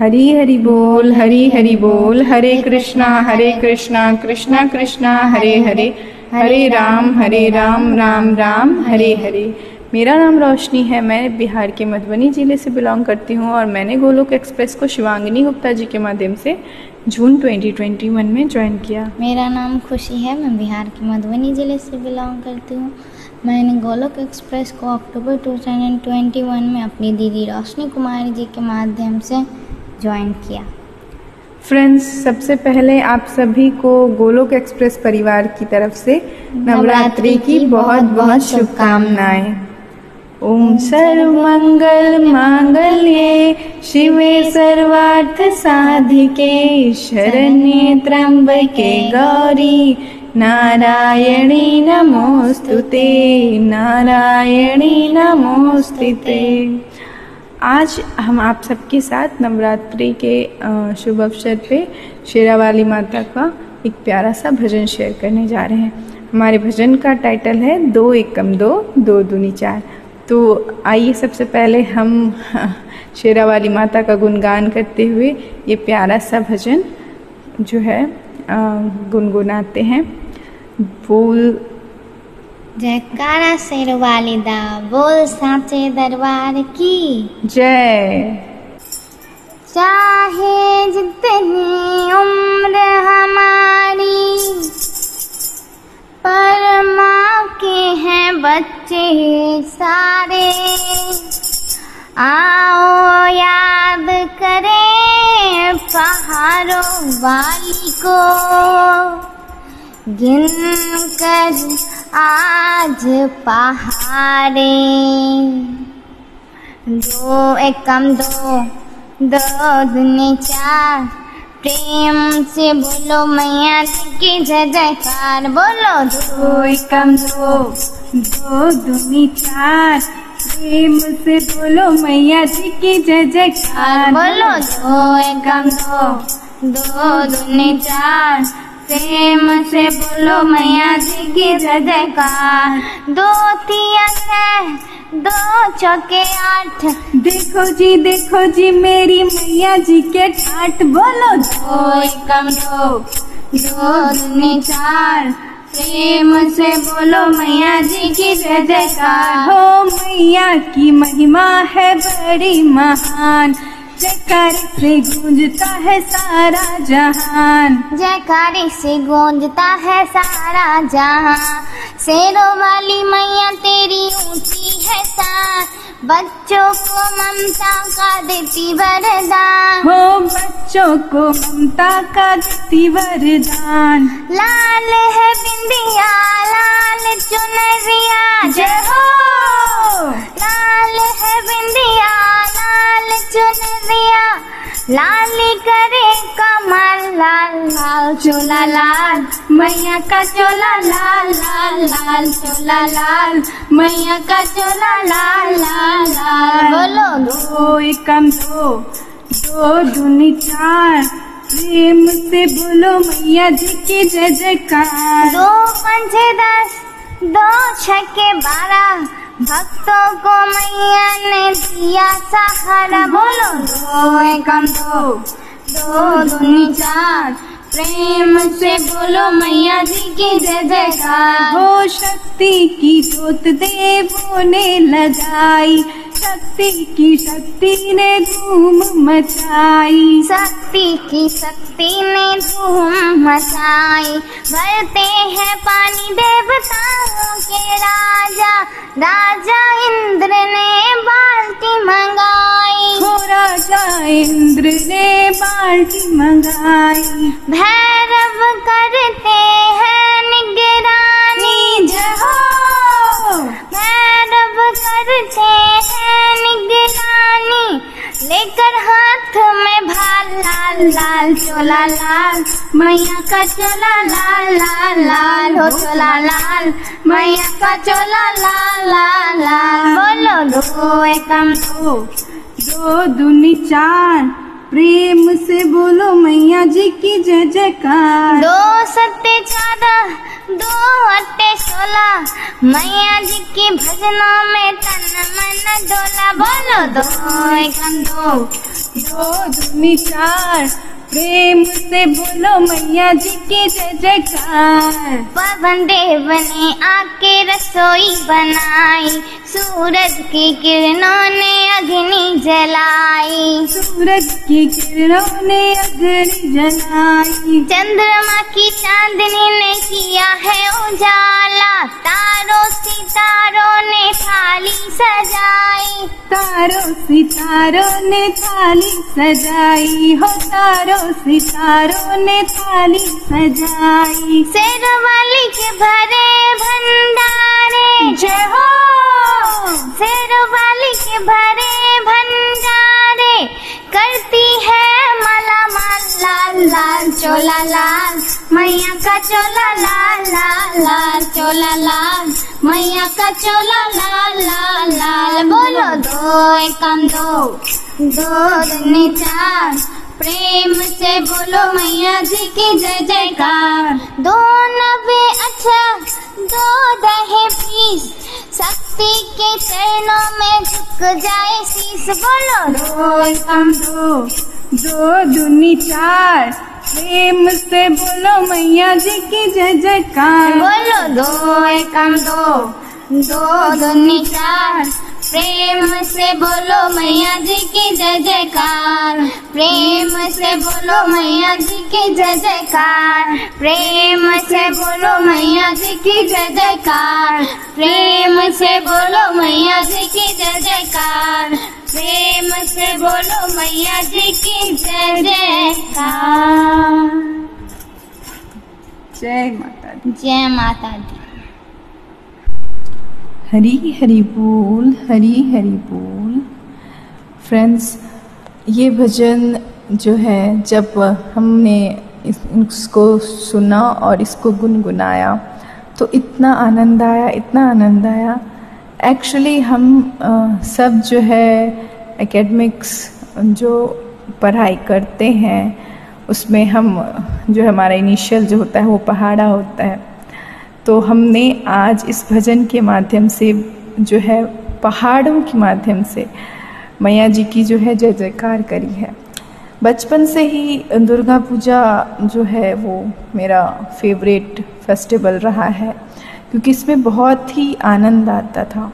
हरी हरि बोल, हरी हरि बोल, हरे कृष्णा हरे कृष्णा कृष्णा कृष्णा, हरे हरे हरे राम हरे राम राम राम, हरे हरे। मेरा नाम रोशनी है, मैं बिहार के मधुबनी ज़िले से बिलोंग करती हूँ और मैंने गोलोक एक्सप्रेस को शिवांगिनी गुप्ता जी के माध्यम से जून 2021 में ज्वाइन किया। मेरा नाम खुशी है, मैं बिहार के मधुबनी ज़िले से बिलोंग करती हूँ। मैंने गोलोक एक्सप्रेस को अक्टूबर 2021 में अपनी दीदी रोशनी कुमारी जी के माध्यम से ज्वाइन किया। फ्रेंड्स सबसे पहले आप सभी को गोलोक एक्सप्रेस परिवार की तरफ़ से नवरात्रि की बहुत बहुत शुभकामनाएँ। ओम सर्वमंगल मांगल्ये, शिवे सर्वार्थ साधिके, शरण्ये त्र्यंबके गौरी, नारायणी नमोस्तुते नारायणी नमोस्तुते। आज हम आप सबके साथ नवरात्रि के शुभ अवसर पे शेरावाली माता का एक प्यारा सा भजन शेयर करने जा रहे हैं। हमारे भजन का टाइटल है दो एकम दो दो दूनी चार। तो आइए सबसे पहले हम, शेरावाली माता का गुणगान करते हुए ये प्यारा सा भजन जो है गुनगुनाते हैं। बोल जयकारा शेर वालिदा बोल साचे दरबार की। जय। चाहे जितनी उम्र हमारी पर माँ के हैं बच्चे सारे। आओ याद करें पहाड़ों वाली को गिन कर आज पहाड़े। दो एकम, दो दो दुनी चार। प्रेम से बोलो मैया की जय जयकार। बोलो दो एकम, दो दो दुनी चार। प्रेम से बोलो मैया जी की जय जयकार। बोलो दो एकम, दो दो दुनी चार। प्रेम से बोलो मैया जी की जय जयकार दो तिया छह दो चौके आठ। देखो जी देखो जी, मेरी मैया जी के ठाट। बोलो दो एकम दो दो चार। प्रेम से बोलो मैया जी की जय जयकार हो मैया की महिमा है बड़ी महान। जयकार से गूंजता है सारा जहान। जयकारी से गूंजता है सारा जहाँ शेरों वाली मैया तेरी ऊँची है सान बच्चों को ममता का देती वरदान। हो बच्चों को ममता का देती वरदान। लाल है बिंदिया लाल चुनरिया। जय हो! लाल है बिंदिया लाली करे कमल लाल लाल चोला लाल। मैया का चोला लाल लाल लाल चोला लाल। मैया का चोला लाल लाल लाल। बोलो। दो एकम दो दो दुनी चार। प्रेम से बोलो मैया जी की जय जयकार। दो पंचे दस दो छके बारह। भक्तों को मैया ने दिया सहारा बोलो दो एकम दो दो दुनी चार प्रेम से बोलो मैया जी की जय जयकार हो शक्ति की जोत देवों ने लगाई शक्ति की शक्ति ने धूम मचाई शक्ति की शक्ति ने धूम बसाई भरते हैं पानी देवताओं के राजा। राजा इंद्र ने बाल्टी मंगाई। हो राजा इंद्र ने बाल्टी मंगाई। भैरव करते हैं निगरानी। जहो भैरव करते हैं निगरानी। लेकर हाथ में भाल लाल लाल चोला लाल लाल लाल हो चोला लाल। मैया का चोला लाल लाल लाल। बोलो दो एकम दो दो दूनी चार प्रेम से बोलो मैया जी की जय जयकार। दो सत्ते चौदह दो अट्टे सोलह मैया जी की भजनों में तन मन डोला। बोलो दो एकम दो दो दूनी चार प्रेम से बोलो मैया जी की जय जयकार। पवन देव ने आके रसोई बनाई। सूरज की किरणों ने अग्नि जलाई। सूरज की किरणों ने अग्नि जलाई। चंद्रमा की चांदनी ने किया है उजाला। तारों सितारों ने थाली सजाई। तारों सितारों ने थाली सजाई। हो तारों सितारों ने थाली सजाई। शेर वाली के भरे भंडारे। जय हो! शेर वाली के भरे भंडारे करती है माला माल, लाल लाल चोला लाल। मैया का चोला लाल लाल लाल चोला लाल। मैया का चोला लाल लाल लाल। बोलो दो एकम दो। दो दुनी चार। प्रेम से बोलो मैया जी की जय जयकार। दो नबे अच्छा दो दहे बीस। शक्ति के चरणों में झुक जाए शीश बोलो। दो हम दो दो दुनी चार प्रेम से बोलो मैया जी की जय जयकार। बोलो। दो एकम दो दो दुनी चार प्रेम से बोलो मैया जी की जय जयकार। प्रेम से बोलो मैया जी की जय जयकार। प्रेम से बोलो मैया जी की जय जयकार। प्रेम से बोलो मैया जी की जय जयकार। प्रेम से बोलो मैया जी की जय जयकार। जय माता दी। जय माता दी। हरी हरी बोल हरी हरी बोल। फ्रेंड्स ये भजन जो है जब हमने इसको सुना और इसको गुनगुनाया तो इतना आनंद आया इतना आनंद आया। एक्चुअली हम अ, सब जो है एकेडमिक्स जो पढ़ाई करते हैं उसमें हम जो हमारा इनिशियल जो होता है वो पहाड़ा होता है। तो हमने आज इस भजन के माध्यम से जो है, पहाड़ों के माध्यम से मैया जी की जो है, जय जयकार करी है। बचपन से ही दुर्गा पूजा जो है, वो मेरा फेवरेट फेस्टिवल रहा है, क्योंकि इसमें बहुत ही आनंद आता था।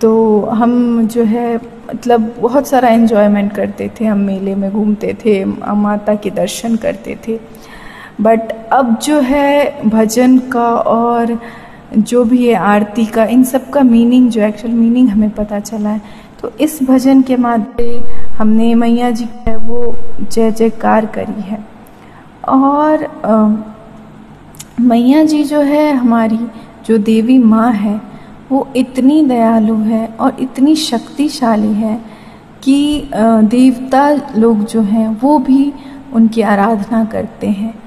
तो हम जो है मतलब बहुत सारा एन्जॉयमेंट करते थे, हम मेले में घूमते थे, माता के दर्शन करते थे। बट अब जो है भजन का और जो भी है आरती का, इन सब का मीनिंग जो एक्चुअल मीनिंग हमें पता चला है। तो इस भजन के माध्यम हमने मैया जी का वो जय जयकार करी है। और मैया जी जो है हमारी जो देवी माँ है, वो इतनी दयालु है और इतनी शक्तिशाली है कि देवता लोग जो हैं, वो भी उनकी आराधना करते हैं।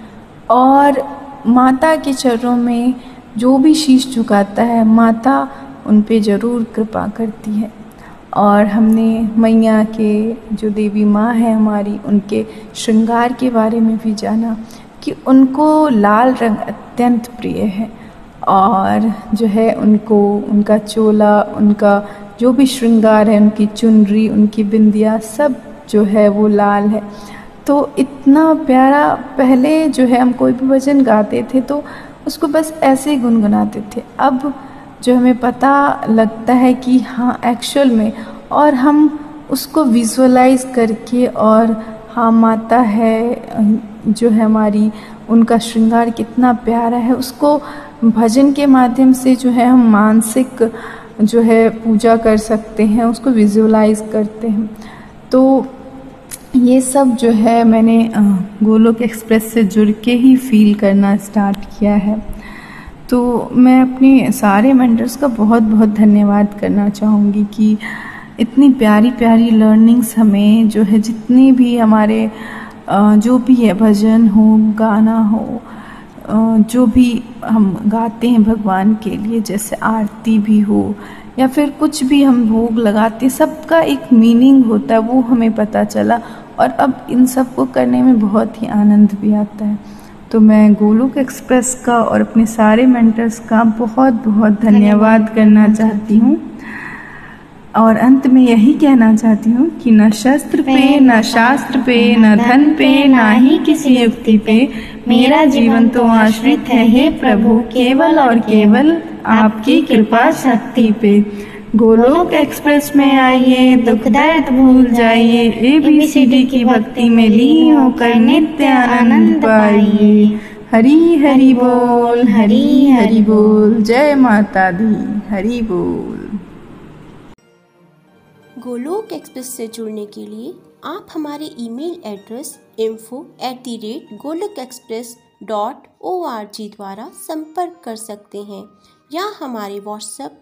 और माता के चरणों में जो भी शीश झुकाता है, माता उन पे ज़रूर कृपा करती है। और हमने मैया के जो देवी माँ है हमारी, उनके श्रृंगार के बारे में भी जाना कि उनको लाल रंग अत्यंत प्रिय है। और जो है उनको, उनका चोला, उनका जो भी श्रृंगार है, उनकी चुनरी, उनकी बिंदिया सब जो है वो लाल है। तो इतना प्यारा पहले जो है हम कोई भी भजन गाते थे तो उसको बस ऐसे ही गुनगुनाते थे। अब जो हमें पता लगता है कि हाँ एक्चुअल में और हम उसको विजुअलाइज करके और हाँ माता है, जो है हमारी, उनका श्रृंगार कितना प्यारा है, उसको भजन के माध्यम से जो है हम मानसिक जो है पूजा कर सकते हैं, उसको विजुअलाइज करते हैं। तो ये सब जो है मैंने गोलोक एक्सप्रेस से जुड़ के ही फील करना स्टार्ट किया है। तो मैं अपने सारे मेंटर्स का बहुत बहुत धन्यवाद करना चाहूँगी कि इतनी प्यारी प्यारी लर्निंग्स हमें जो है, जितनी भी हमारे जो भी है भजन हो, गाना हो जो भी हम गाते हैं भगवान के लिए, जैसे आरती भी हो, या फिर कुछ भी हम भोग लगाते सबका एक मीनिंग होता है, वो हमें पता चला। और अब इन सबको करने में बहुत ही आनंद भी आता है। तो मैं गोलोक एक्सप्रेस का और अपने सारे मेंटर्स का बहुत बहुत धन्यवाद करना चाहती हूँ। और अंत में यही कहना चाहती हूँ कि न शस्त्र पे न शास्त्र पे न धन पे न ही किसी युक्ति पे। मेरा जीवन तो आश्रित है हे प्रभु केवल और केवल आपकी कृपा शक्ति पे। गोलोक एक्सप्रेस में आइए, दुख दर्द भूल जाइए ए बी सी डी की भक्ति में लीन होकर नित्य आनंद पाइए। हरी हरि बोल, हरी हरि बोल, जय माता दी, हरि बोल। गोलोक एक्सप्रेस से जुड़ने के लिए आप हमारे email address info at the great Golok express dot O R G द्वारा संपर्क कर सकते हैं या हमारे WhatsApp